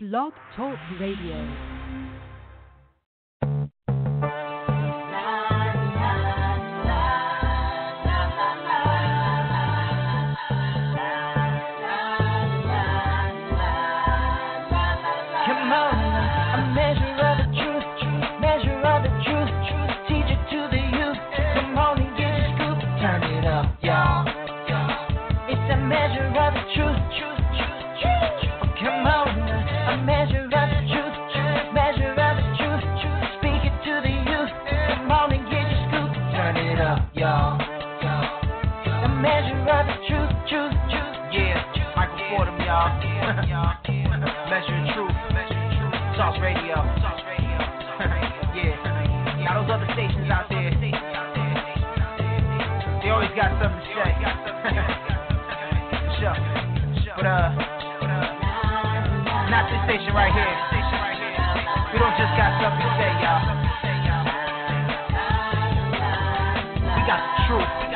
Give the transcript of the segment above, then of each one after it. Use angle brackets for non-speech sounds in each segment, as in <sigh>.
Blog Talk Radio. Talk radio. <laughs> yeah. Now those other stations out there, they always got something to say. <laughs> sure. But uh, not this station right here. We don't just got something to say, y'all. We got the truth.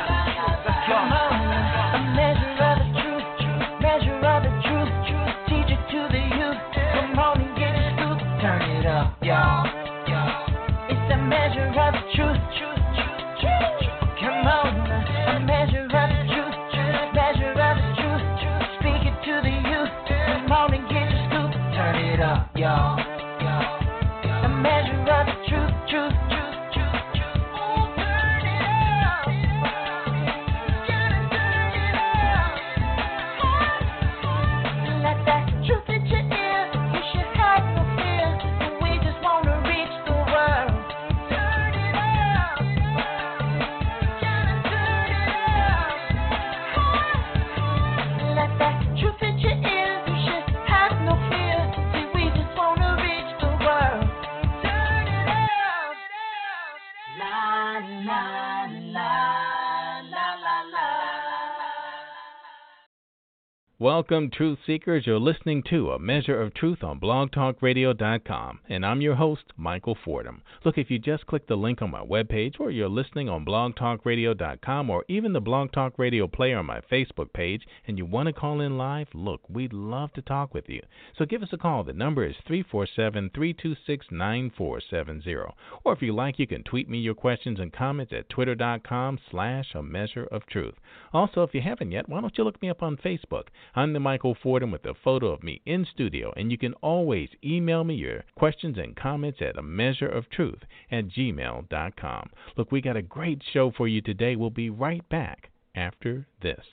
Welcome, Truth Seekers. You're listening to A Measure of Truth on blogtalkradio.com, and I'm your host, Michael Fordham. Look, if you just click the link on my webpage, or you're listening on blogtalkradio.com, or even the Blog Talk Radio player on my Facebook page, and you want to call in live, look, we'd love to talk with you. So give us a call. The number is 347 326 9470. Or if you like, you can tweet me your questions and comments at twitter.com slash a measure of truth. Also, if you haven't yet, why don't you look me up on Facebook? I'm the Michael Fordham with a photo of me in studio, and you can always email me your questions and comments at a measure of truth at gmail.com. Look, we got a great show for you today. We'll be right back after this.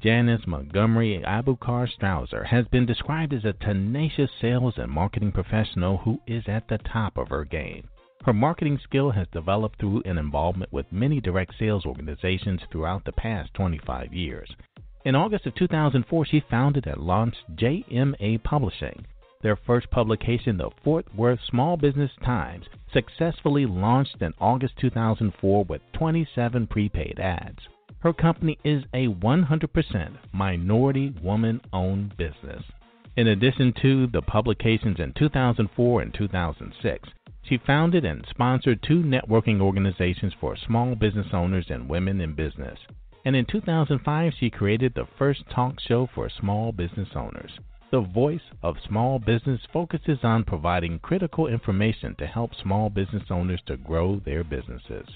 Janice Montgomery Albokai Strauser has been described as a tenacious sales and marketing professional who is at the top of her game. Her marketing skill has developed through an involvement with many direct sales organizations throughout the past 25 years. In August of 2004, she founded and launched JMA Publishing. Their first publication, the Fort Worth Small Business Times, successfully launched in August 2004 with 27 prepaid ads. Her company is a 100% minority woman owned business. In addition to the publications in 2004 and 2006, she founded and sponsored two networking organizations for small business owners and women in business. And in 2005, she created the first talk show for small business owners. The Voice of Small Business focuses on providing critical information to help small business owners to grow their businesses.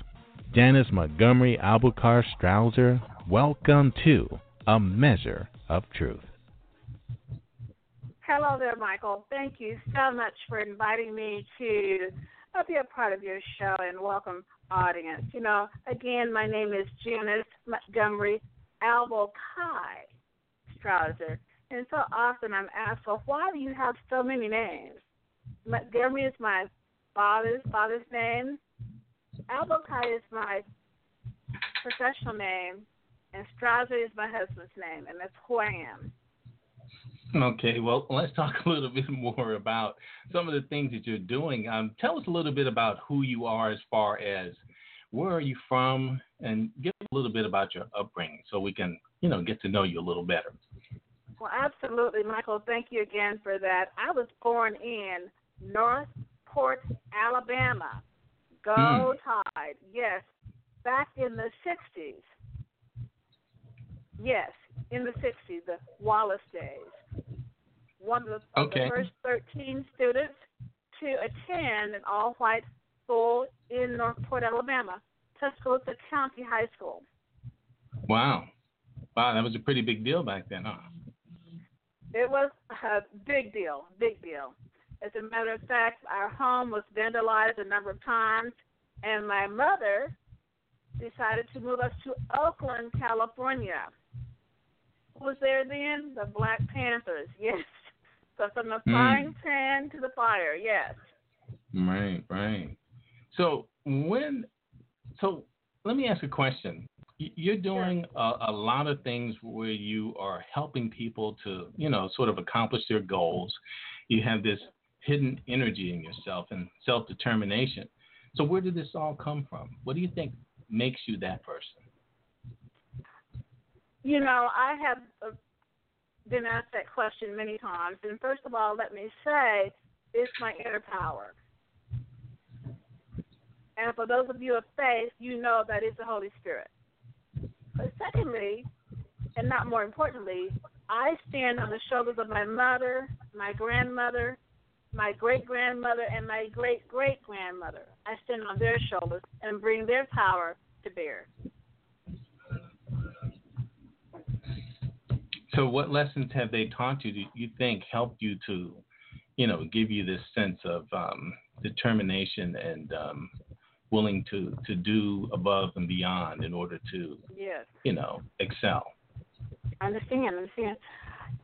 Janice Montgomery Albokai Strauser, welcome to A Measure of Truth. Hello there, Michael. Thank you so much for inviting me to uh, be a part of your show and welcome audience. You know, again, my name is Janice Montgomery Albokai Strauser. And so often I'm asked, well, why do you have so many names? Montgomery is my father's father's name. Albokai is my professional name, and Strauser is my husband's name, and that's who I am. Okay, well, <laughs> let's talk a little bit more about some of the things that you're doing. Um, tell us a little bit about who you are as far as where are you from, and give a little bit about your upbringing so we can, you know, get to know you a little better. Well, absolutely, Michael. Thank you again for that. I was born in Northport, Alabama. Go Hmm. Tide. Yes, back in the 60s. Yes, in the 60s, the Wallace days. One of the, Okay. the first 13 students to attend an all-white school in Northport, Alabama, Tuscaloosa County High School. Wow. Wow, that was a pretty big deal back then, huh? It was a big deal, big deal. As a matter of fact, our home was vandalized a number of times, and my mother decided to move us to Oakland, California. Who was there then? The Black Panthers, <laughs> yes. So from the frying pan to the fire, yes. Right, right. So when, so let me ask a question. You're doing a, a lot of things where you are helping people to, you know, sort of accomplish their goals. You have this hidden energy in yourself and self determination. So where did this all come from? What do you think makes you that person? You know, I have been asked that question many times, and first of all, let me say, it's my inner power. And for those of you of faith, you know that it's the Holy Spirit. But secondly, and not more importantly, I stand on the shoulders of my mother, my grandmother, my great grandmother, and my great great grandmother. I stand on their shoulders and bring their power to bear. So what lessons have they taught you? Do you think helped you to, you know, give you this sense of um, determination and um, willing to to do above and beyond in order to, Yes. you know, excel? I understand, I understand.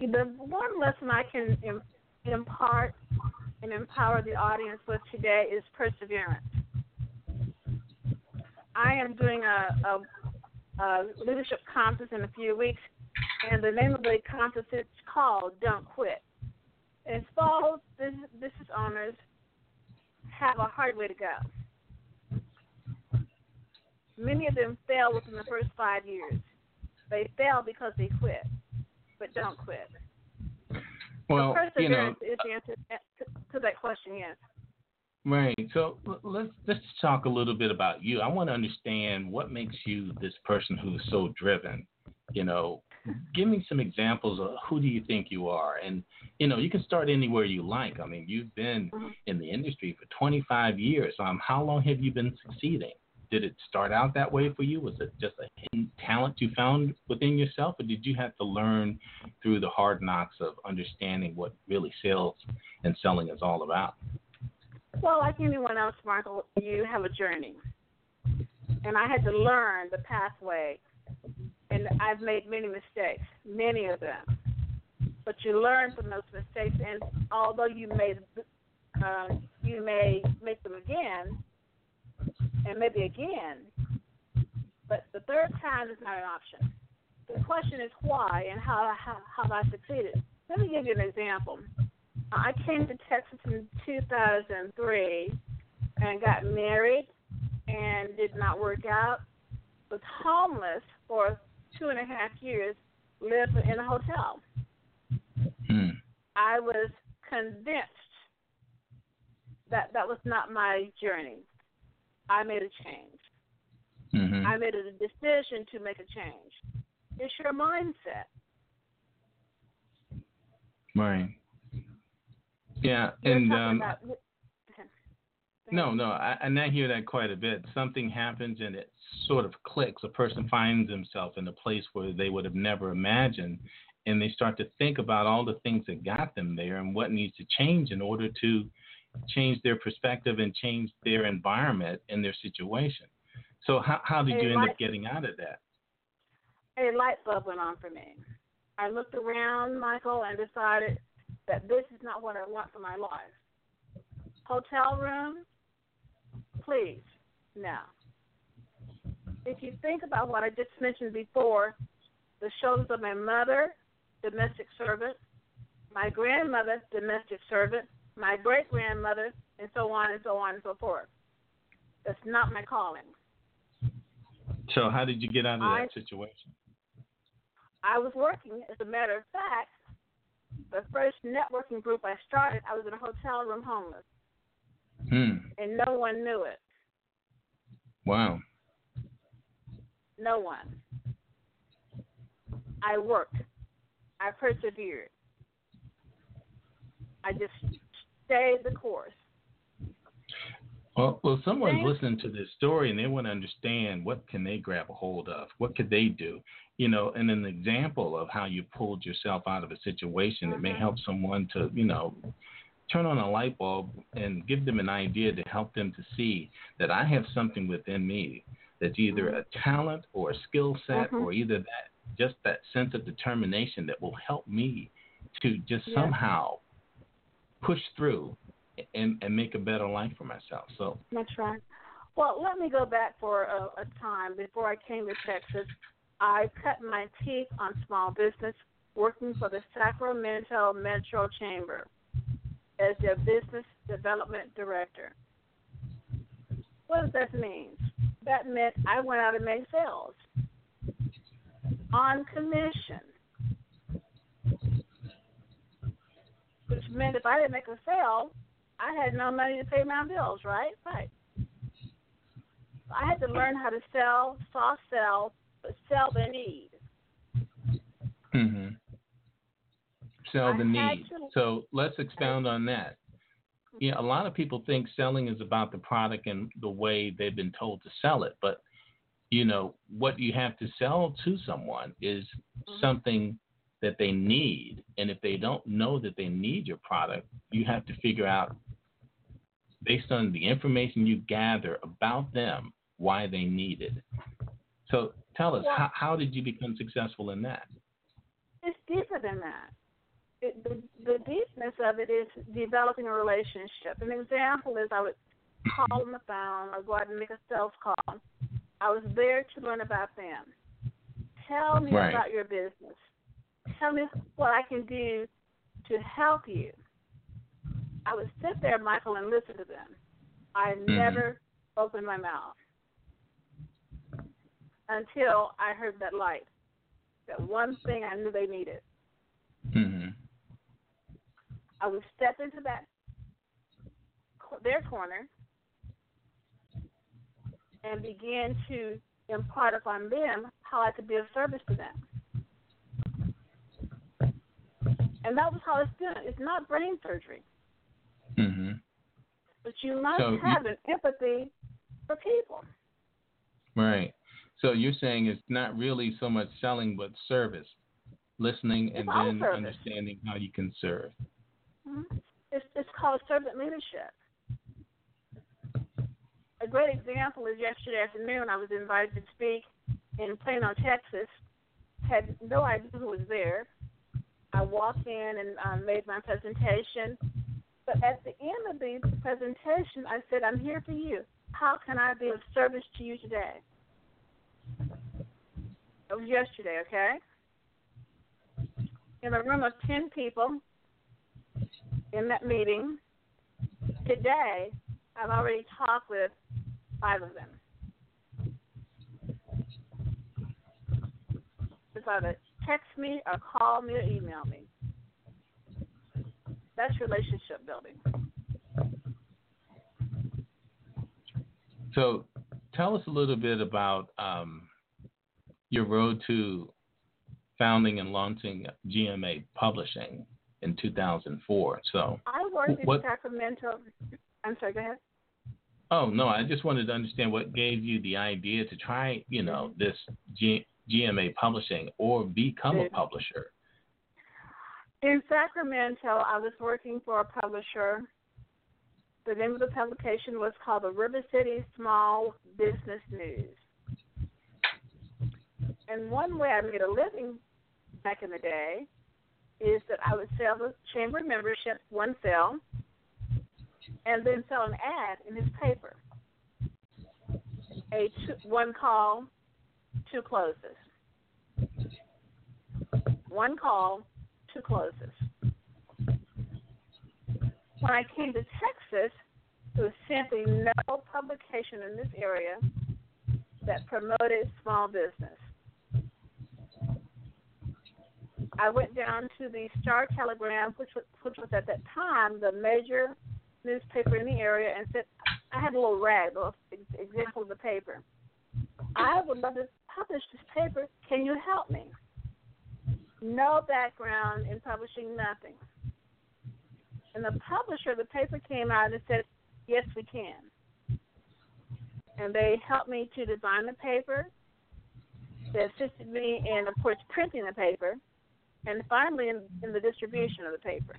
The one lesson I can impart and empower the audience with today is perseverance. I am doing a, a, a leadership conference in a few weeks, and the name of the conference is called Don't Quit. And small business, business owners have a hard way to go. Many of them fail within the first five years. They fail because they quit, but don't quit. Well, so you know, perseverance is the answer to, to that question. Yes. right. So let's let's talk a little bit about you. I want to understand what makes you this person who is so driven. You know, give me some examples of who do you think you are, and you know, you can start anywhere you like. I mean, you've been Mhm. in the industry for 25 years. Um, how long have you been succeeding? Did it start out that way for you? Was it just a hidden talent you found within yourself, or did you have to learn through the hard knocks of understanding what really sales and selling is all about? Well, like anyone else, Michael, you have a journey, and I had to learn the pathway, and I've made many mistakes, many of them. But you learn from those mistakes, and although you may uh, you may make them again, and maybe again, but the third time is not an option. The question is why and how how, how I succeeded. Let me give you an example. I came to Texas in 2003 and got married and did not work out. Was homeless for two and a half years. Lived in a hotel. Hmm. I was convinced that that was not my journey. I made a change. hmm I made a decision to make a change. It's your mindset. Right. Yeah, and um, about, no, no, I, and I hear that quite a bit. Something happens and it sort of clicks. A person finds himself in a place where they would have never imagined, and they start to think about all the things that got them there and what needs to change in order to change their perspective and change their environment and their situation. So, how, how did you end Mike. up getting out of that? a light bulb went on for me. I looked around, Michael, and decided that this is not what I want for my life. Hotel room, please, Now, If you think about what I just mentioned before, the shoulders of my mother, domestic servant, my grandmother, domestic servant, my great grandmother, and so on and so on and so forth. That's not my calling. So, how did you get out of I- that situation? I was working, as a matter of fact, the first networking group I started, I was in a hotel room homeless, Hmm. and no one knew it. Wow. No one. I worked. I persevered. I just stayed the course. Well, well, someone's listening to this story and they want to understand what can they grab a hold of, what could they do, you know, and an example of how you pulled yourself out of a situation that may Mhm. help someone to, you know, turn on a light bulb and give them an idea to help them to see that I have something within me that's either a talent or a skill set Mhm. or either that just that sense of determination that will help me to just Yeah. somehow push through and, and make a better life for myself. So That's right. Well, let me go back for a, a time before I came to Texas. I cut my teeth on small business, working for the Sacramento Metro Chamber as their business development director. What does that mean? That meant I went out and made sales on commission. Which meant if I didn't make a sale, I had no money to pay my bills, right? Right. I had to learn how to sell, soft sell, but sell the need. hmm Sell the need. So let's expound on that. Yeah, a lot of people think selling is about the product and the way they've been told to sell it, but you know what you have to sell to someone is Mhm. something that they need, and if they don't know that they need your product, you have to figure out based on the information you gather about them why they need it. So tell us, Well- how, how did you become successful in that? It's deeper than that. It, the, the deepness of it is developing a relationship. An example is I would call on the phone or go out and make a sales call. I was there to learn about them. Tell me Right. about your business. Tell me what I can do to help you. I would sit there, Michael, and listen to them. I never opened my mouth until I heard that light. That one thing I knew they needed. hmm I would step into that their corner and begin to impart upon them how I could be of service to them. And that was how it's done. It's not brain surgery, hmm but you must So you- have an empathy for people. Right. So you're saying it's not really so much selling, but service, listening, and It's all then service. understanding how you can serve. Mhm. It's, it's called servant leadership. A great example is yesterday afternoon I was invited to speak in Plano, Texas. Had no idea who was there. I walked in and um, made my presentation. But at the end of the presentation, I said, I'm here for you. How can I be of service to you today? It was yesterday, okay? In a room of 10 people, in that meeting. Today, I've already talked with five of them. It's either text me or call me or email me. That's relationship building. So tell us a little bit about um, your road to founding and launching JMA Publishing in 2004. So, I worked in Sacramento. I'm sorry, go ahead. oh no, I just wanted to understand what gave you the idea to try, you know, this G- JMA Publishing or become a publisher. In Sacramento, I was working for a publisher. The name of the publication was called the River City Small Business News. And one way I made a living back in the day is that I would sell the chamber membership, one sale, and then sell an ad in his paper. A two, one call, two closes. One call, two closes. When I came to Texas, there was simply no publication in this area that promoted small business. I went down to the Star Telegram, which was, which was at that time the major newspaper in the area, and said, I had a little rag, a little example of the paper. I would love to publish this paper. Can you help me? No background in publishing, nothing. And the publisher of the paper came out and said, Yes, we can. And they helped me to design the paper. They assisted me in, of course, printing the paper, and finally in, in the distribution of the paper.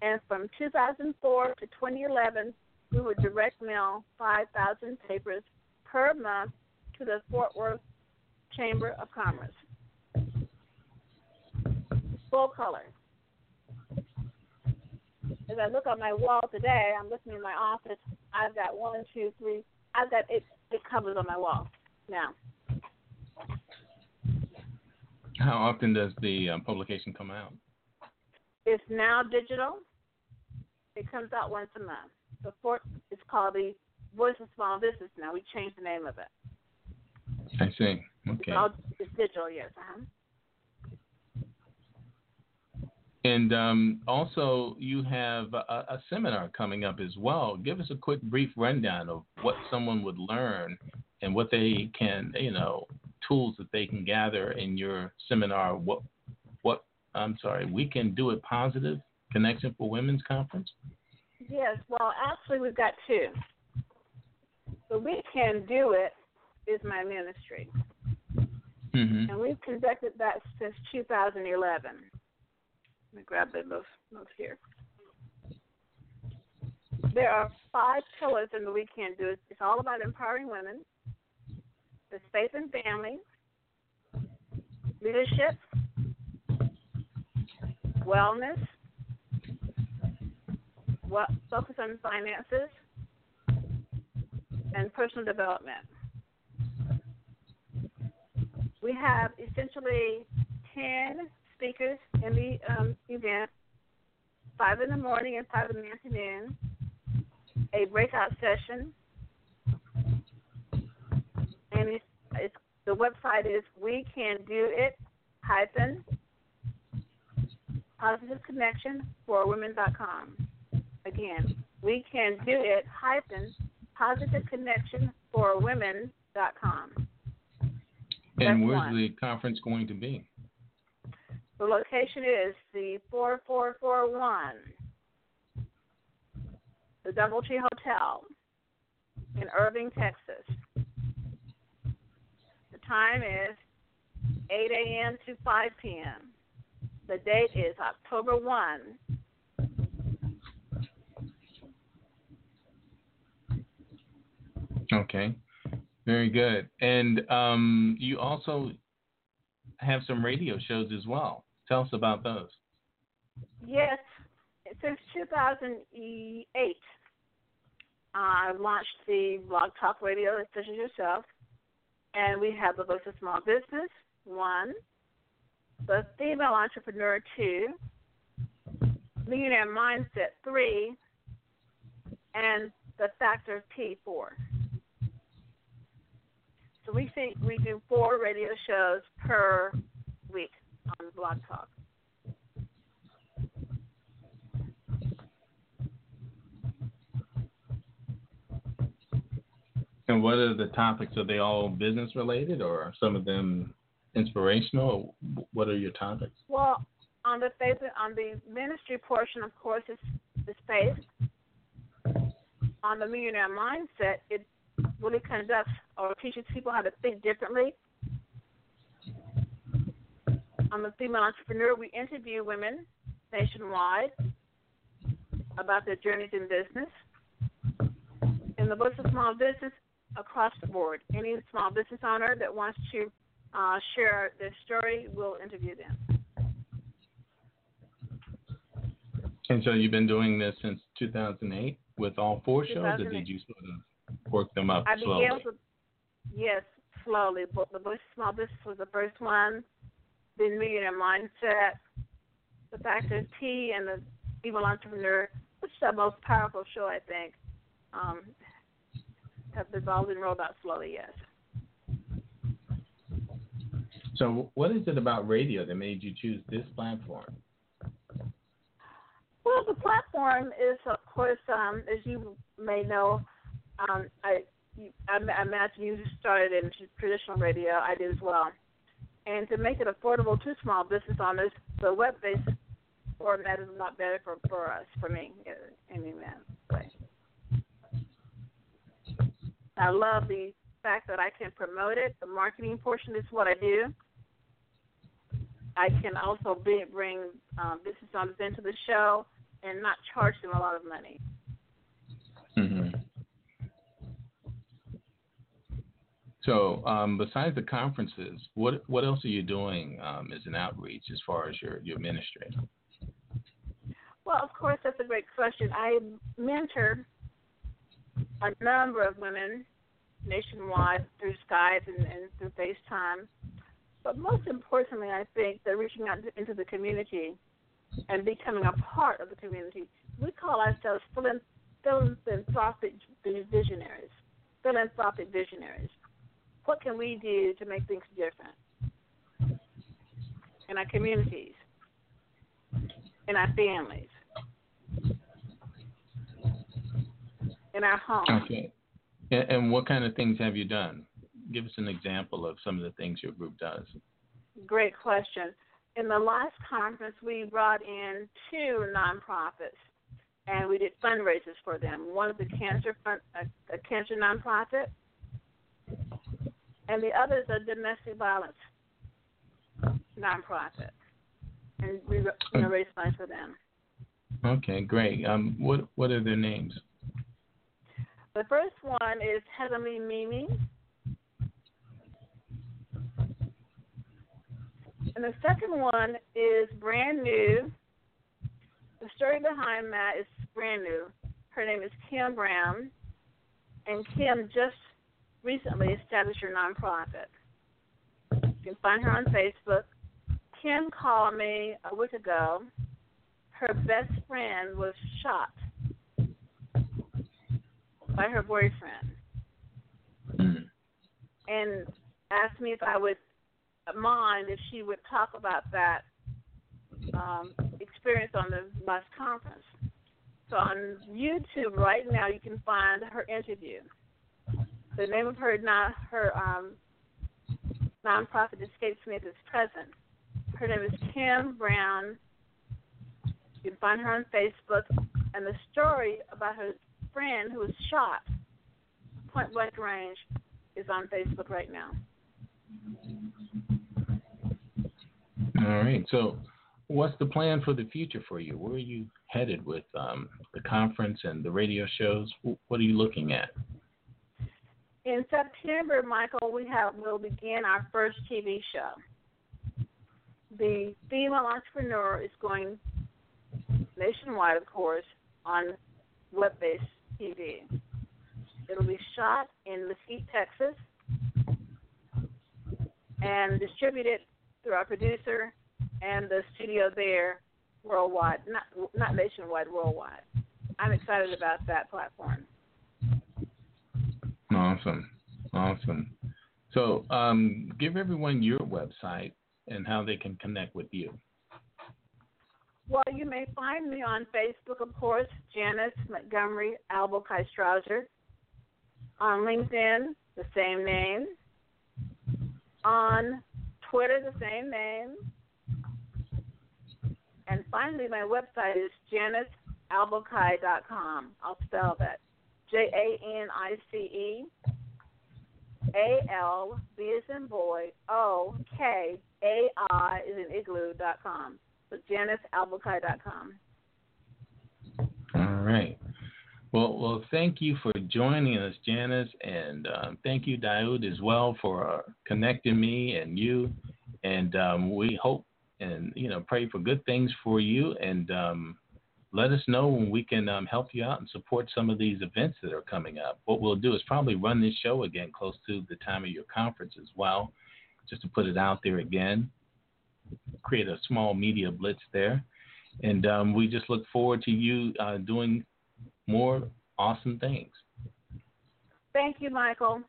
And from 2004 to 2011, we would direct mail 5,000 papers per month to the Fort Worth Chamber of Commerce. Full color. As I look on my wall today, I'm looking in my office. I've got one, two, three. I've got eight, eight covers on my wall now. How often does the um, publication come out? It's now digital. It comes out once a month. The fourth is called the Voice of Small Business now. We changed the name of it. I see. Okay. It's, it's digital, yes. Uh-huh. And um, also, you have a, a, seminar coming up as well. Give us a quick, brief rundown of what someone would learn and what they can, you know, tools that they can gather in your seminar. What, what? I'm sorry, we can do it positive connection for women's conference. Yes. Well, actually, we've got two. The We Can Do It is my ministry. Mm-hmm. And we've conducted that since 2011. Let me grab the notes, notes here. There are five pillars in the We Can Do It. It's all about empowering women, the faith and family, leadership, wellness, focus on finances, and personal development. We have essentially 10 speakers in the um, event, five in the morning and five in the afternoon, a breakout session, and it's, it's, the website is we can do it hyphen positive connection for women.com. Again, we can do it hyphen positive connection for women.com. And where's one. the conference going to be? The location is the 4441, the Doubletree Hotel in Irving, Texas. Time is 8 a.m. to 5 p.m. The date is October 1. Okay. Very good. And um, you also have some radio shows as well. Tell us about those. Yes, since 2008, I launched the Blog Talk Radio, such as yourself, and we have the Voice of Small Business, one, the Female Entrepreneur, two, Millionaire Mindset, three, and the Factor P, four. So we think we do four radio shows per week on Blog Talk. And what are the topics? Are they all business related, or are some of them inspirational? What are your topics? Well, on the faith, on the ministry portion, of course, it's the faith. On the millionaire mindset, it really conducts or teaches people how to think differently. I'm a female entrepreneur. We interview women nationwide about their journeys in business. In the Voice of Small Business, across the board, any small business owner that wants to uh, share their story, we'll interview them. And so you've been doing this since 2008 with all four shows, or did you sort of work them up I slowly? Began with, yes, slowly. But the of Small Business was the first one the millionaire mindset, the factor T, and the female entrepreneur, which is the most powerful show I think, um, have evolved and rolled out slowly. Yes. So, what is it about radio that made you choose this platform? Well, the platform is, of course, um, as you may know, um, I, I, I imagine you started in traditional radio. I did as well and to make it affordable to small business owners, the web-based or that is not better for for us, for me, in any way. I love the fact that I can promote it. The marketing portion is what I do. I can also be, bring um, business owners into the show and not charge them a lot of money. Mm-hmm. So, um, besides the conferences, what what else are you doing um, as an outreach as far as your your ministry? Well, of course, that's a great question. I mentor a number of women nationwide through Skype and, and through FaceTime. But most importantly, I think they're reaching out into the community and becoming a part of the community. We call ourselves philanthropic visionaries. Philanthropic visionaries. What can we do to make things different in our communities, in our families, in our homes? Okay. And what kind of things have you done? Give us an example of some of the things your group does. Great question. In the last conference, we brought in two nonprofits, and we did fundraisers for them. One is a cancer fund, a, a cancer nonprofit, and the other is a domestic violence nonprofit, and we you know, raised funds for them. Okay, great. Um, what what are their names? The first one is Heavenly Mimi. And the second one is brand new. The story behind that is brand new. Her name is Kim Brown, and Kim just recently established her nonprofit. You can find her on Facebook. Kim called me a week ago. Her best friend was shot by her boyfriend mm-hmm. and asked me if I would mind if she would talk about that um, experience on the last conference. So on YouTube right now, you can find her interview. The name of her not her um, nonprofit escapes me at this present. Her name is Kim Brown. You can find her on Facebook, and the story about her friend who was shot point blank range is on Facebook right now. All right. So, what's the plan for the future for you? Where are you headed with um, the conference and the radio shows? What are you looking at? In September, Michael, we have will begin our first TV show. The female entrepreneur is going nationwide, of course, on web-based TV. It'll be shot in Mesquite, Texas, and distributed through our producer and the studio there worldwide, not not nationwide, worldwide. I'm excited about that platform. Awesome, awesome. So, um, give everyone your website and how they can connect with you. Well, you may find me on Facebook, of course, Janice Montgomery Albokai Strauser. On LinkedIn, the same name. On Twitter, the same name. And finally, my website is janicealbokai.com. I'll spell that. J A N I C E A L B is in boy O K A I is in igloo dot com. All right. Well, well, thank you for joining us, Janice, and um, thank you, Daoud, as well, for uh, connecting me and you. And um, we hope and you know pray for good things for you, and um, let us know when we can um, help you out and support some of these events that are coming up. What we'll do is probably run this show again close to the time of your conference as well, just to put it out there again create a small media blitz there. And um, we just look forward to you uh, doing more awesome things. Thank you, Michael,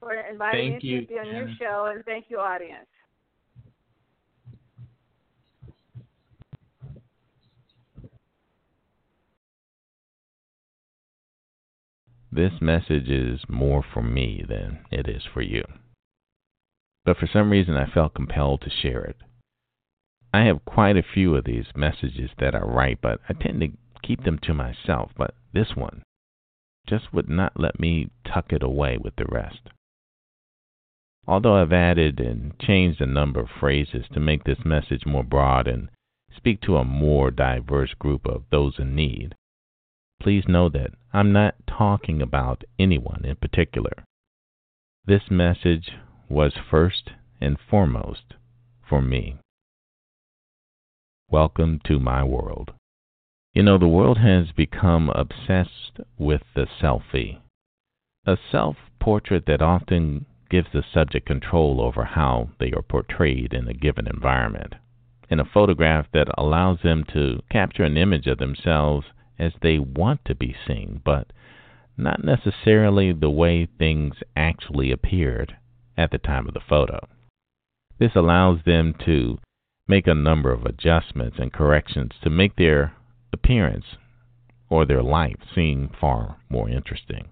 for inviting thank me you, to be on Anna. your show, and thank you, audience. This message is more for me than it is for you but for some reason I felt compelled to share it. I have quite a few of these messages that I write, but I tend to keep them to myself. But this one just would not let me tuck it away with the rest. Although I've added and changed a number of phrases to make this message more broad and speak to a more diverse group of those in need, please know that I'm not talking about anyone in particular. This message was first and foremost for me. Welcome to my world. You know, the world has become obsessed with the selfie, a self portrait that often gives the subject control over how they are portrayed in a given environment, and a photograph that allows them to capture an image of themselves as they want to be seen, but not necessarily the way things actually appeared at the time of the photo. This allows them to make a number of adjustments and corrections to make their appearance or their life seem far more interesting.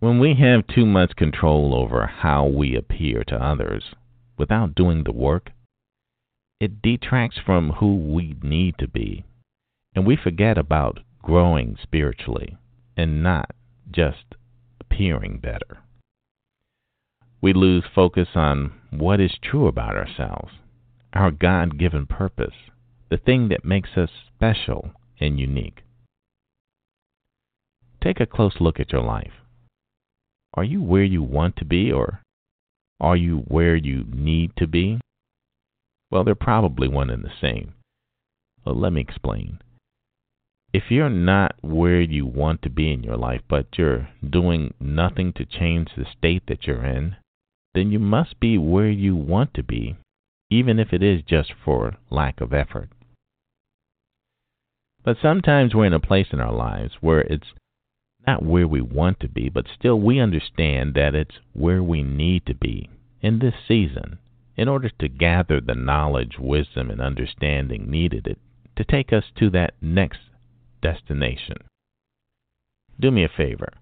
When we have too much control over how we appear to others without doing the work, it detracts from who we need to be, and we forget about growing spiritually and not just appearing better we lose focus on what is true about ourselves, our God given purpose, the thing that makes us special and unique. Take a close look at your life. Are you where you want to be, or are you where you need to be? Well, they're probably one and the same. Well, let me explain. If you're not where you want to be in your life, but you're doing nothing to change the state that you're in, then you must be where you want to be, even if it is just for lack of effort. But sometimes we're in a place in our lives where it's not where we want to be, but still we understand that it's where we need to be in this season in order to gather the knowledge, wisdom, and understanding needed to take us to that next destination. Do me a favor.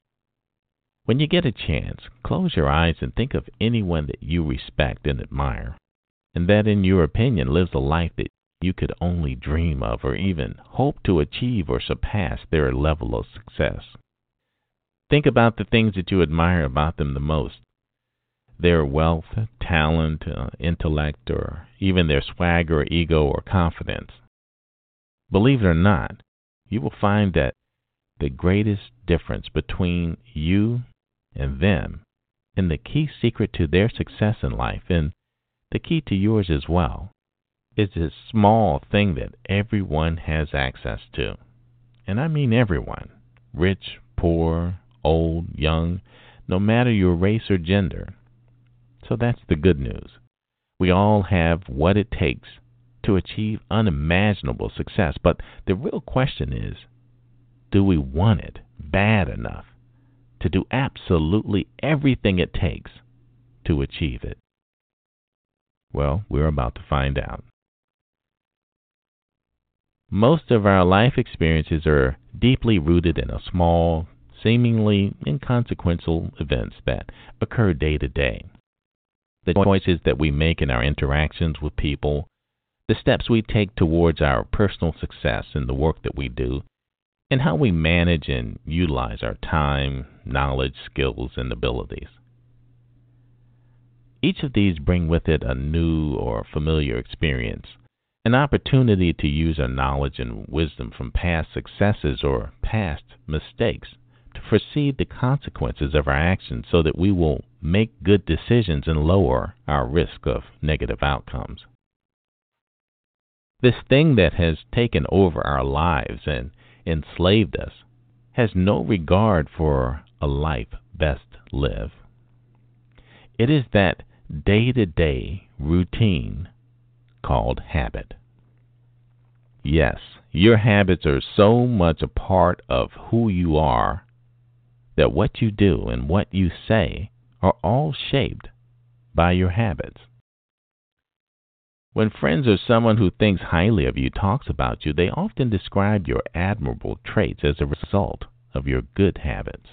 When you get a chance, close your eyes and think of anyone that you respect and admire, and that, in your opinion, lives a life that you could only dream of or even hope to achieve or surpass their level of success. Think about the things that you admire about them the most their wealth, talent, uh, intellect, or even their swagger, ego, or confidence. Believe it or not, you will find that the greatest difference between you and them, and the key secret to their success in life, and the key to yours as well, is this small thing that everyone has access to. And I mean everyone rich, poor, old, young, no matter your race or gender. So that's the good news. We all have what it takes to achieve unimaginable success, but the real question is do we want it bad enough? To do absolutely everything it takes to achieve it? Well, we're about to find out. Most of our life experiences are deeply rooted in a small, seemingly inconsequential events that occur day to day. The choices that we make in our interactions with people, the steps we take towards our personal success in the work that we do, and how we manage and utilize our time, knowledge, skills, and abilities. Each of these bring with it a new or familiar experience, an opportunity to use our knowledge and wisdom from past successes or past mistakes to foresee the consequences of our actions so that we will make good decisions and lower our risk of negative outcomes. This thing that has taken over our lives and enslaved us, has no regard for a life best lived. It is that day to day routine called habit. Yes, your habits are so much a part of who you are that what you do and what you say are all shaped by your habits. When friends or someone who thinks highly of you talks about you, they often describe your admirable traits as a result of your good habits.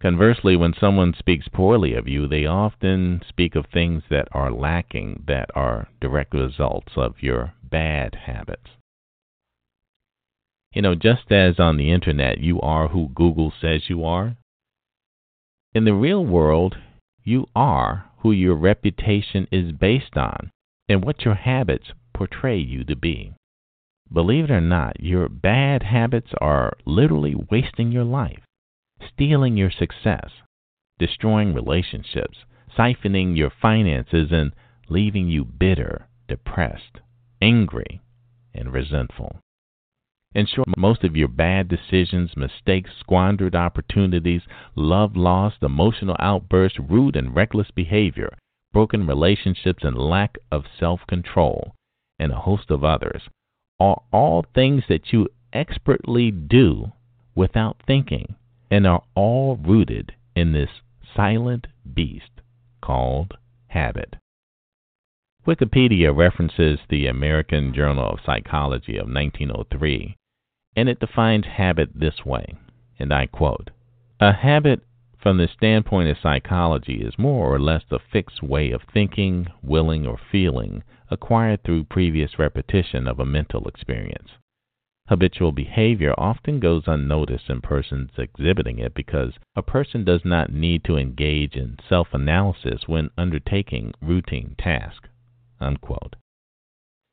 Conversely, when someone speaks poorly of you, they often speak of things that are lacking, that are direct results of your bad habits. You know, just as on the internet you are who Google says you are, in the real world, you are who your reputation is based on and what your habits portray you to be. Believe it or not, your bad habits are literally wasting your life stealing your success, destroying relationships, siphoning your finances, and leaving you bitter, depressed, angry, and resentful. In short, most of your bad decisions, mistakes, squandered opportunities, love lost, emotional outbursts, rude and reckless behavior, broken relationships, and lack of self control, and a host of others, are all things that you expertly do without thinking and are all rooted in this silent beast called habit. Wikipedia references the American Journal of Psychology of 1903, and it defines habit this way, and I quote A habit, from the standpoint of psychology, is more or less the fixed way of thinking, willing, or feeling acquired through previous repetition of a mental experience. Habitual behavior often goes unnoticed in persons exhibiting it because a person does not need to engage in self analysis when undertaking routine tasks. Unquote.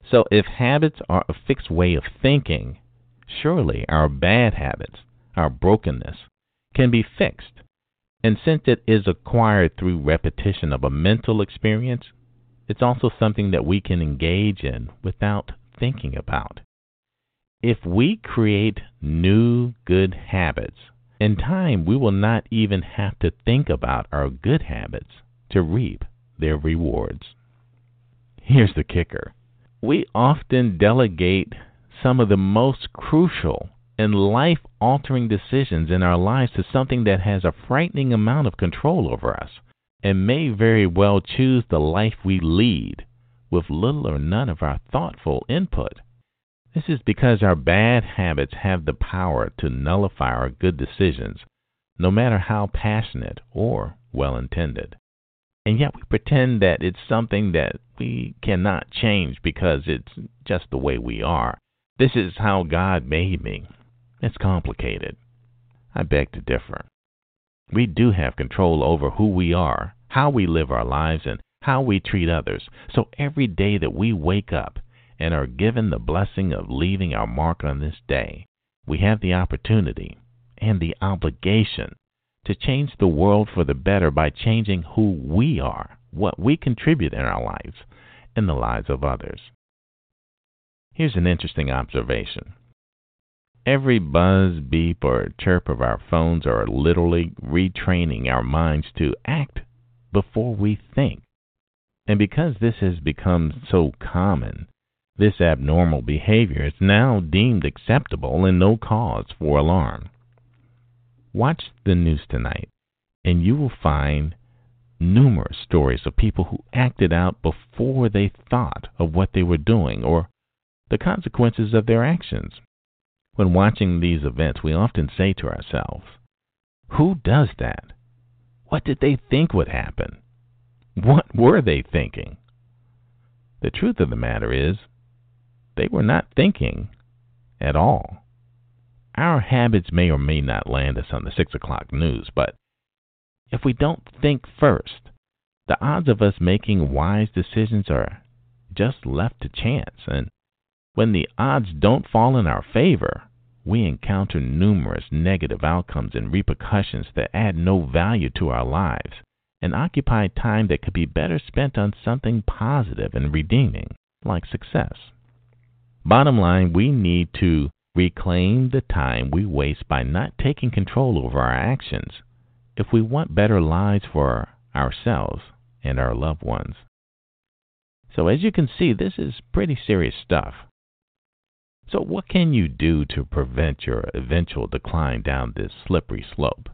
So, if habits are a fixed way of thinking, surely our bad habits, our brokenness, can be fixed. And since it is acquired through repetition of a mental experience, it's also something that we can engage in without thinking about. If we create new good habits, in time we will not even have to think about our good habits to reap their rewards. Here's the kicker we often delegate some of the most crucial and life altering decisions in our lives to something that has a frightening amount of control over us and may very well choose the life we lead with little or none of our thoughtful input. This is because our bad habits have the power to nullify our good decisions, no matter how passionate or well intended. And yet we pretend that it's something that we cannot change because it's just the way we are. This is how God made me. It's complicated. I beg to differ. We do have control over who we are, how we live our lives, and how we treat others. So every day that we wake up, and are given the blessing of leaving our mark on this day, we have the opportunity and the obligation to change the world for the better by changing who we are, what we contribute in our lives, and the lives of others. Here's an interesting observation. Every buzz, beep, or chirp of our phones are literally retraining our minds to act before we think. And because this has become so common, this abnormal behavior is now deemed acceptable and no cause for alarm. Watch the news tonight, and you will find numerous stories of people who acted out before they thought of what they were doing or the consequences of their actions. When watching these events, we often say to ourselves, Who does that? What did they think would happen? What were they thinking? The truth of the matter is, they were not thinking at all. Our habits may or may not land us on the 6 o'clock news, but if we don't think first, the odds of us making wise decisions are just left to chance. And when the odds don't fall in our favor, we encounter numerous negative outcomes and repercussions that add no value to our lives and occupy time that could be better spent on something positive and redeeming, like success. Bottom line, we need to reclaim the time we waste by not taking control over our actions if we want better lives for ourselves and our loved ones. So, as you can see, this is pretty serious stuff. So, what can you do to prevent your eventual decline down this slippery slope?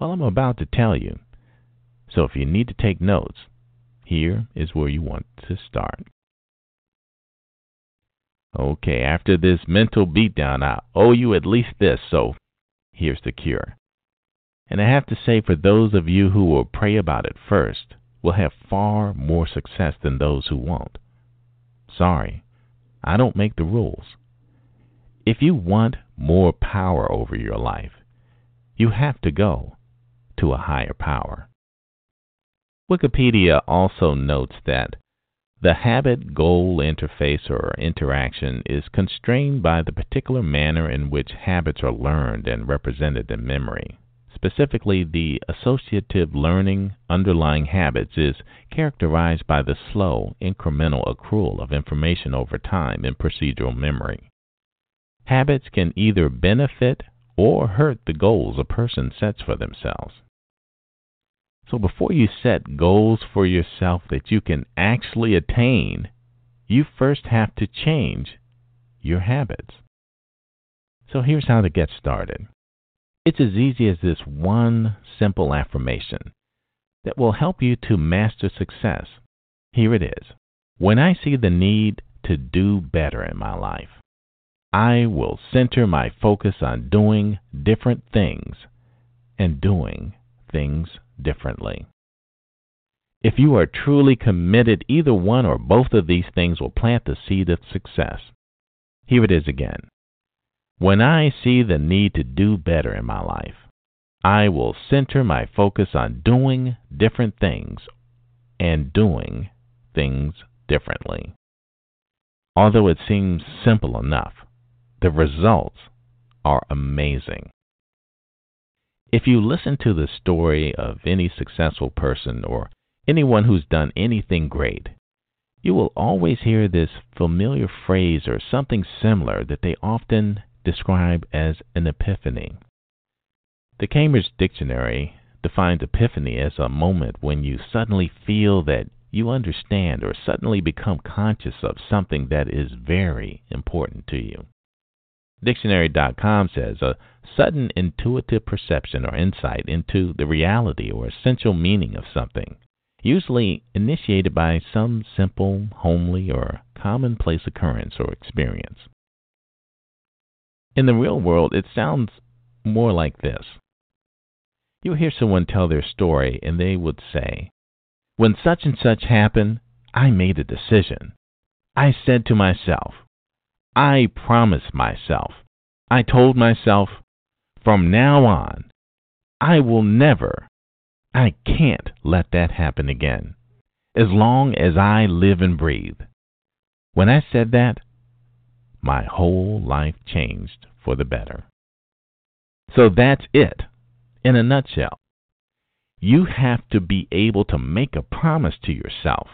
Well, I'm about to tell you. So, if you need to take notes, here is where you want to start. Okay, after this mental beatdown, I owe you at least this, so here's the cure. And I have to say, for those of you who will pray about it first, will have far more success than those who won't. Sorry, I don't make the rules. If you want more power over your life, you have to go to a higher power. Wikipedia also notes that the habit goal interface or interaction is constrained by the particular manner in which habits are learned and represented in memory. Specifically, the associative learning underlying habits is characterized by the slow, incremental accrual of information over time in procedural memory. Habits can either benefit or hurt the goals a person sets for themselves. So before you set goals for yourself that you can actually attain, you first have to change your habits. So here's how to get started. It's as easy as this one simple affirmation that will help you to master success. Here it is. When I see the need to do better in my life, I will center my focus on doing different things and doing things differently. If you are truly committed, either one or both of these things will plant the seed of success. Here it is again. When I see the need to do better in my life, I will center my focus on doing different things and doing things differently. Although it seems simple enough, the results are amazing. If you listen to the story of any successful person or anyone who's done anything great, you will always hear this familiar phrase or something similar that they often describe as an epiphany. The Cambridge Dictionary defines epiphany as a moment when you suddenly feel that you understand or suddenly become conscious of something that is very important to you. Dictionary.com says a sudden intuitive perception or insight into the reality or essential meaning of something, usually initiated by some simple, homely, or commonplace occurrence or experience. In the real world, it sounds more like this. You'll hear someone tell their story, and they would say, When such and such happened, I made a decision. I said to myself, I promised myself, I told myself, from now on, I will never, I can't let that happen again, as long as I live and breathe. When I said that, my whole life changed for the better. So that's it, in a nutshell. You have to be able to make a promise to yourself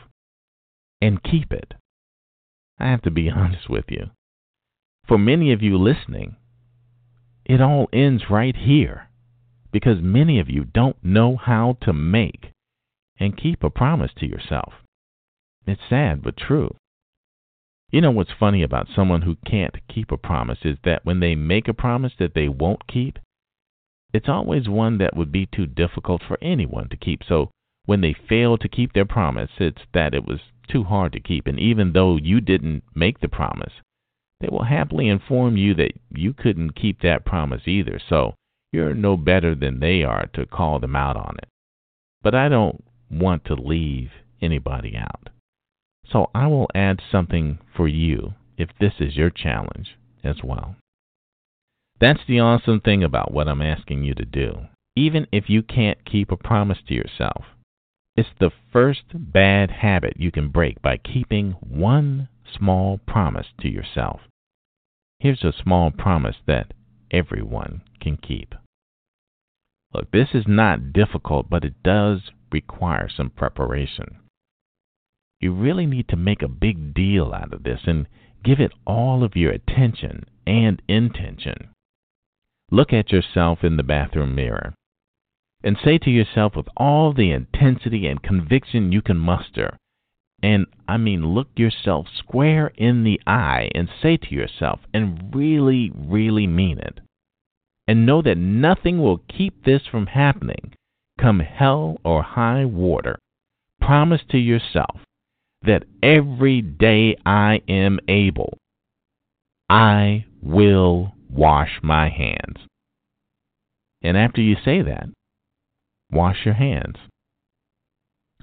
and keep it. I have to be <laughs> honest with you for many of you listening, it all ends right here because many of you don't know how to make and keep a promise to yourself. It's sad but true. You know what's funny about someone who can't keep a promise is that when they make a promise that they won't keep, it's always one that would be too difficult for anyone to keep. So when they fail to keep their promise, it's that it was too hard to keep. And even though you didn't make the promise, they will happily inform you that you couldn't keep that promise either, so you're no better than they are to call them out on it. But I don't want to leave anybody out. So I will add something for you if this is your challenge as well. That's the awesome thing about what I'm asking you to do. Even if you can't keep a promise to yourself, it's the first bad habit you can break by keeping one small promise to yourself. Here's a small promise that everyone can keep. Look, this is not difficult, but it does require some preparation. You really need to make a big deal out of this and give it all of your attention and intention. Look at yourself in the bathroom mirror and say to yourself with all the intensity and conviction you can muster, and I mean, look yourself square in the eye and say to yourself, and really, really mean it. And know that nothing will keep this from happening, come hell or high water. Promise to yourself that every day I am able, I will wash my hands. And after you say that, wash your hands.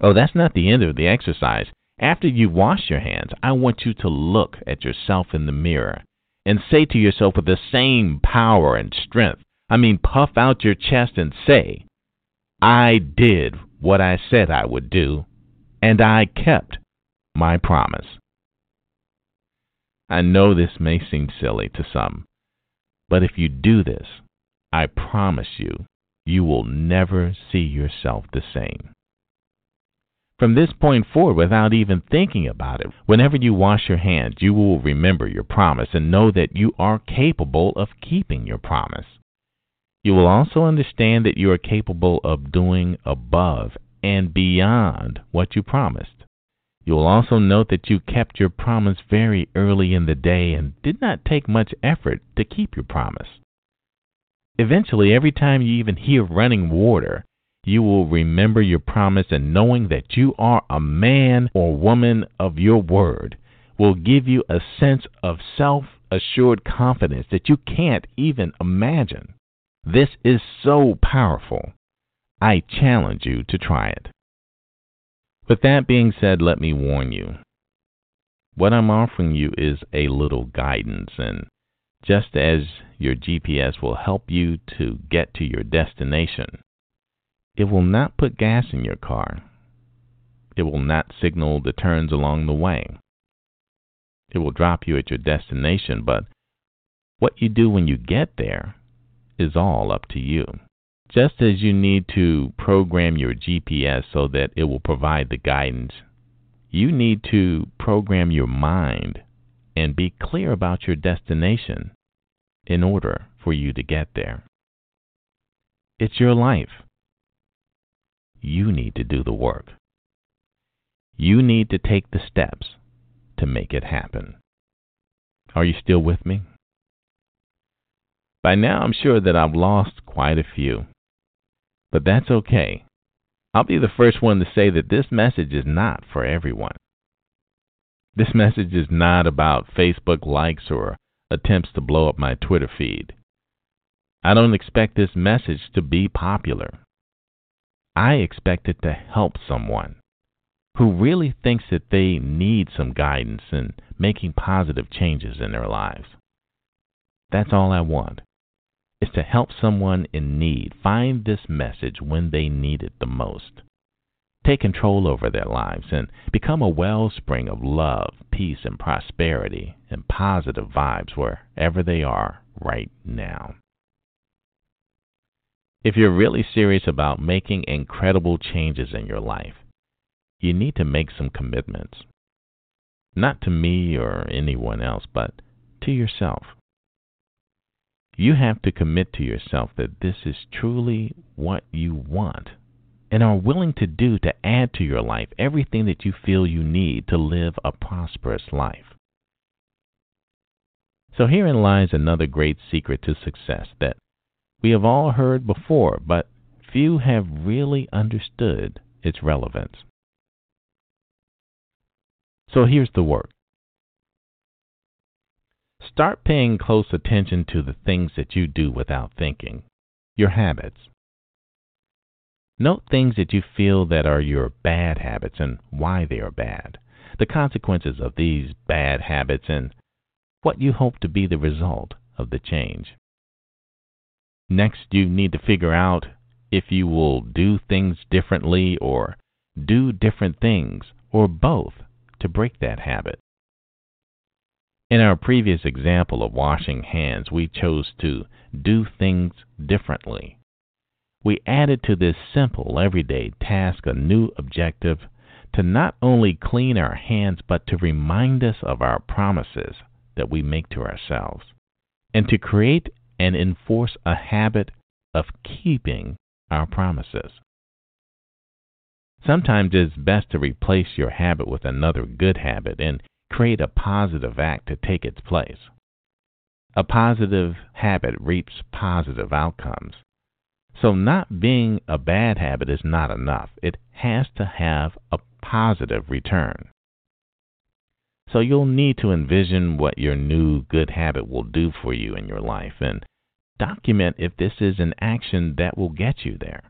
Oh, that's not the end of the exercise. After you wash your hands, I want you to look at yourself in the mirror and say to yourself with the same power and strength, I mean, puff out your chest and say, I did what I said I would do, and I kept my promise. I know this may seem silly to some, but if you do this, I promise you, you will never see yourself the same. From this point forward, without even thinking about it, whenever you wash your hands, you will remember your promise and know that you are capable of keeping your promise. You will also understand that you are capable of doing above and beyond what you promised. You will also note that you kept your promise very early in the day and did not take much effort to keep your promise. Eventually, every time you even hear running water, you will remember your promise and knowing that you are a man or woman of your word will give you a sense of self assured confidence that you can't even imagine. This is so powerful. I challenge you to try it. With that being said, let me warn you. What I'm offering you is a little guidance, and just as your GPS will help you to get to your destination, it will not put gas in your car. It will not signal the turns along the way. It will drop you at your destination, but what you do when you get there is all up to you. Just as you need to program your GPS so that it will provide the guidance, you need to program your mind and be clear about your destination in order for you to get there. It's your life. You need to do the work. You need to take the steps to make it happen. Are you still with me? By now, I'm sure that I've lost quite a few. But that's okay. I'll be the first one to say that this message is not for everyone. This message is not about Facebook likes or attempts to blow up my Twitter feed. I don't expect this message to be popular. I expect it to help someone who really thinks that they need some guidance in making positive changes in their lives. That's all I want is to help someone in need find this message when they need it the most. Take control over their lives and become a wellspring of love, peace, and prosperity and positive vibes wherever they are right now. If you're really serious about making incredible changes in your life, you need to make some commitments. Not to me or anyone else, but to yourself. You have to commit to yourself that this is truly what you want and are willing to do to add to your life everything that you feel you need to live a prosperous life. So herein lies another great secret to success that we have all heard before, but few have really understood its relevance. So here's the work. Start paying close attention to the things that you do without thinking, your habits. Note things that you feel that are your bad habits and why they are bad, the consequences of these bad habits, and what you hope to be the result of the change. Next, you need to figure out if you will do things differently or do different things or both to break that habit. In our previous example of washing hands, we chose to do things differently. We added to this simple everyday task a new objective to not only clean our hands, but to remind us of our promises that we make to ourselves, and to create and enforce a habit of keeping our promises. Sometimes it's best to replace your habit with another good habit and create a positive act to take its place. A positive habit reaps positive outcomes. So, not being a bad habit is not enough. It has to have a positive return. So, you'll need to envision what your new good habit will do for you in your life and document if this is an action that will get you there.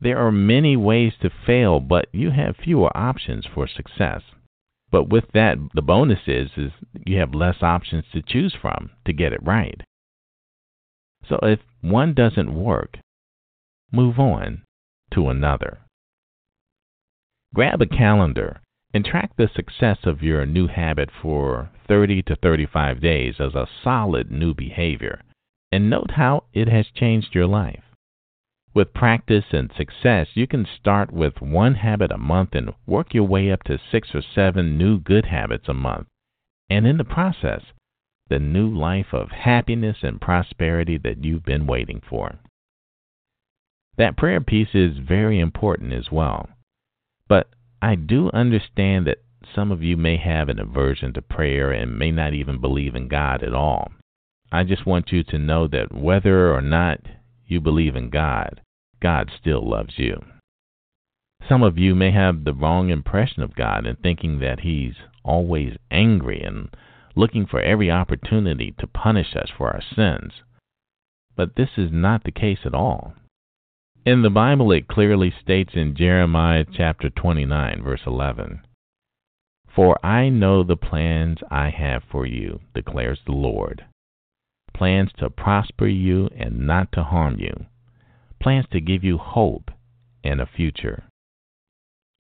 There are many ways to fail, but you have fewer options for success. But with that, the bonus is, is you have less options to choose from to get it right. So if one doesn't work, move on to another. Grab a calendar and track the success of your new habit for 30 to 35 days as a solid new behavior and note how it has changed your life. With practice and success, you can start with one habit a month and work your way up to six or seven new good habits a month. And in the process, the new life of happiness and prosperity that you've been waiting for. That prayer piece is very important as well. But I do understand that some of you may have an aversion to prayer and may not even believe in God at all. I just want you to know that whether or not you believe in God, God still loves you. Some of you may have the wrong impression of God and thinking that He's always angry and looking for every opportunity to punish us for our sins. But this is not the case at all. In the Bible, it clearly states in Jeremiah chapter 29, verse 11 For I know the plans I have for you, declares the Lord plans to prosper you and not to harm you, plans to give you hope and a future.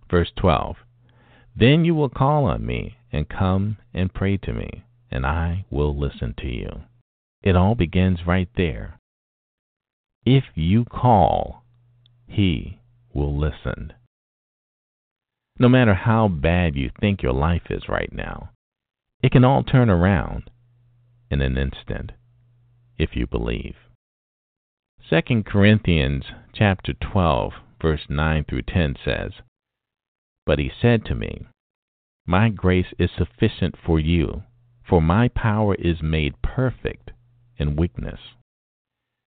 Verse 12 Then you will call on me and come and pray to me, and I will listen to you. It all begins right there. If you call, he will listen. No matter how bad you think your life is right now, it can all turn around in an instant if you believe. 2 Corinthians chapter 12 verse 9 through 10 says, But he said to me, My grace is sufficient for you, for my power is made perfect in weakness.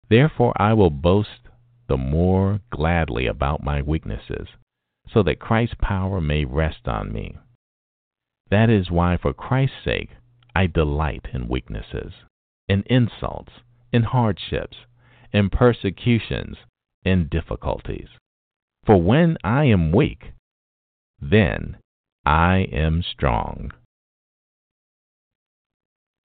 Therefore I will boast the more gladly about my weaknesses, so that Christ's power may rest on me. That is why, for Christ's sake, I delight in weaknesses in insults, in hardships, in persecutions, in difficulties. For when I am weak, then I am strong.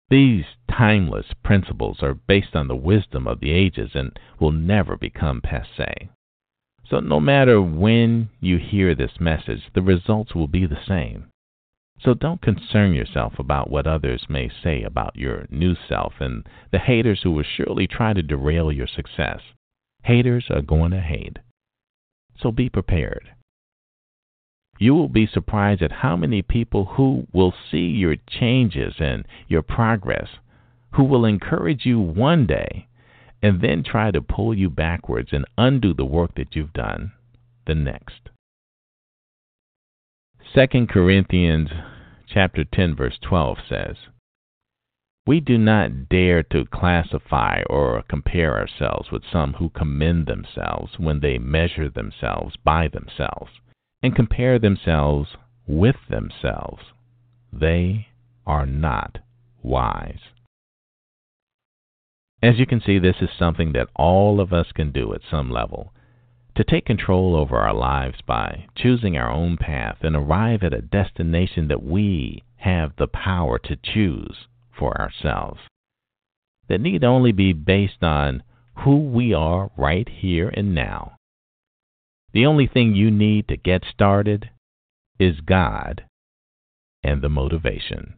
These timeless principles are based on the wisdom of the ages and will never become passe. So, no matter when you hear this message, the results will be the same. So don't concern yourself about what others may say about your new self and the haters who will surely try to derail your success. Haters are going to hate. So be prepared. You will be surprised at how many people who will see your changes and your progress, who will encourage you one day and then try to pull you backwards and undo the work that you've done the next. 2 Corinthians chapter 10 verse 12 says, We do not dare to classify or compare ourselves with some who commend themselves when they measure themselves by themselves and compare themselves with themselves. They are not wise. As you can see, this is something that all of us can do at some level to take control over our lives by choosing our own path and arrive at a destination that we have the power to choose for ourselves. That need only be based on who we are right here and now. The only thing you need to get started is God and the motivation.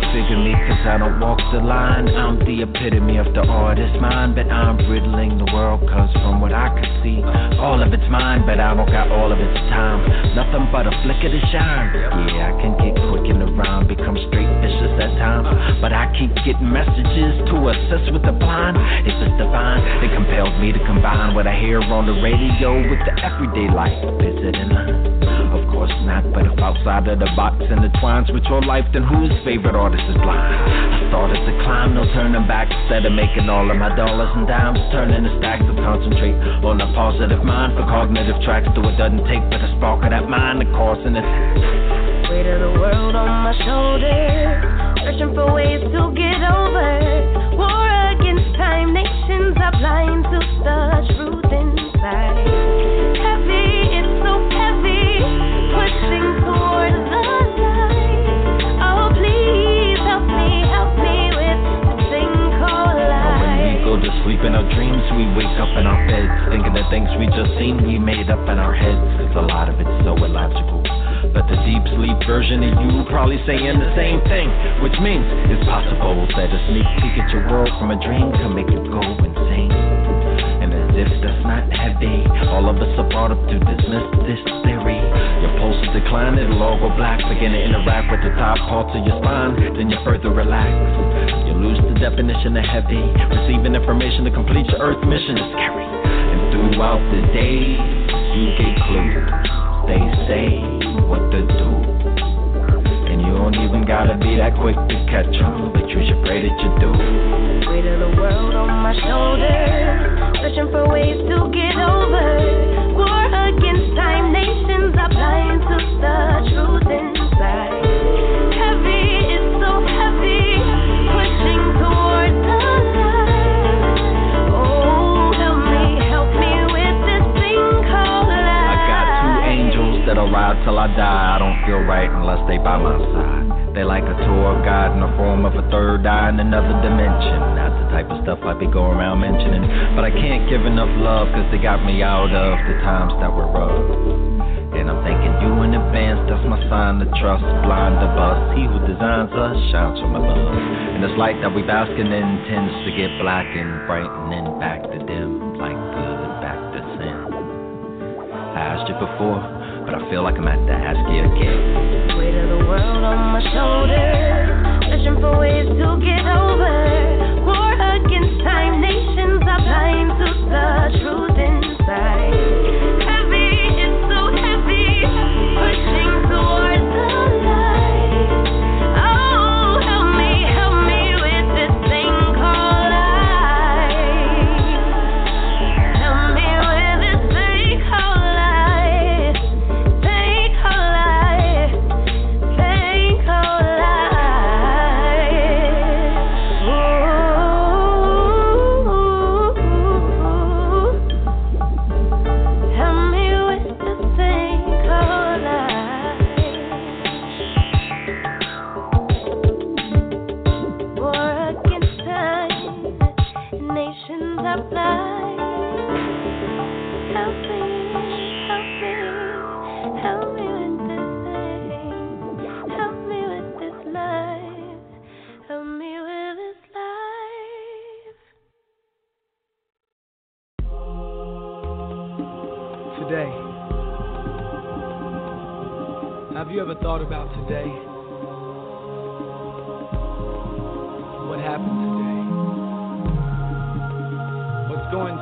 God figure me, cause I don't walk the line. I'm the epitome of the artist mind, but I'm riddling the world, cause from what I can see, all of it's mine, but I don't got all of its time. Nothing but a flicker to shine. Yeah, I can get quick in the rhyme, become straight vicious at times, but I keep getting messages to assist with the blind. It's divine, it compels me to combine what I hear on the radio with the everyday life. Is it in line? Of course not, but if outside of the box intertwines with your life, then whose favorite artist is blind? I thought it's a climb, no turning back. Instead of making all of my dollars and dimes, turning the stacks to concentrate on a positive mind for cognitive tracks. Though it doesn't take but a spark of that mind to cause an attack. Weight of the world on my shoulders, searching for ways to get over. War against time, nations are blind to such truth inside. Sleep in our dreams, we wake up in our beds, thinking the things we just seen, we made up in our heads. It's a lot of it's so illogical. But the deep sleep version of you probably saying the same thing, which means it's possible that a sneak peek at your world from a dream can make you go insane. And as if that's not heavy, all of us are brought up to dismiss this theory. Your pulse is decline, it'll all go black, begin to interact with the top parts of your spine, then you further relax. You lose the definition of heavy, receiving information to complete your earth mission is scary. And throughout the day, you get clues. They say what to do. And you don't even gotta be that quick to catch on, but you should pray that you do. Weight of the world on my shoulders, searching for ways to get over. I die. I don't feel right unless they by my side. They like a tour guide in the form of a third eye in another dimension. Not the type of stuff I be going around mentioning. But I can't give enough love cause they got me out of the times that were rough. And I'm thanking you in advance, that's my sign to trust. Blind the bust, he who designs us shines from above. And this light that we bask in tends to get black and brightening back to dim, like good back to sin. I asked you before, feel like I'm at ask you again. Weight of the world on my shoulders, searching for ways to get over. War against time, nations are blind to the truth inside. Have you ever thought about today? What happened today? What's going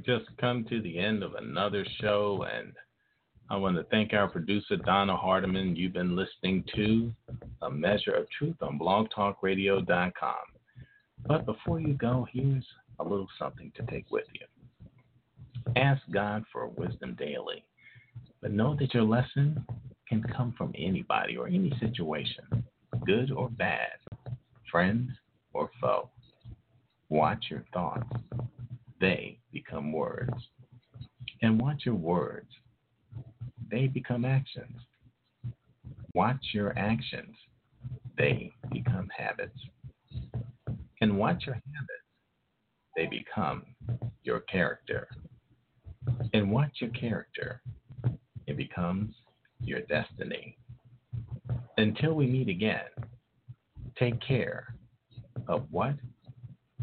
we've just come to the end of another show, and I want to thank our producer, Donna Hardiman. You've been listening to A Measure of Truth on blogtalkradio.com. But before you go, here's a little something to take with you. Ask God for wisdom daily, but know that your lesson can come from anybody or any situation, good or bad, friend or foe. Watch your thoughts, they become words. And watch your words, they become actions. Watch your actions, they become habits. And watch your habits, they become your character. And watch your character, it becomes your destiny. Until we meet again, take care of what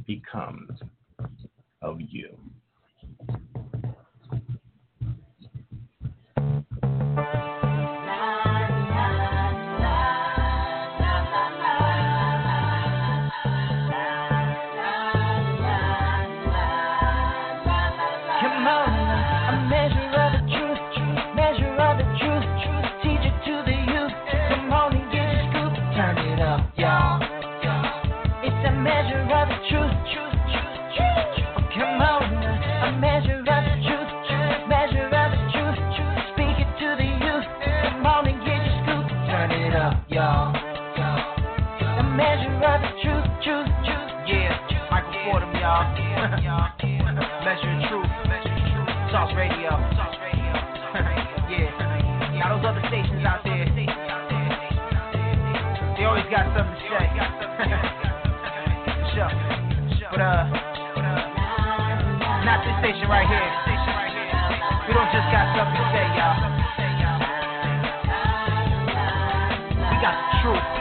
becomes of you. Sauce Radio. <laughs> yeah. Now those other stations out there, they always got something to say. <laughs> sure. But uh, Not this station right here. We don't just got stuff to say, y'all. We got the truth.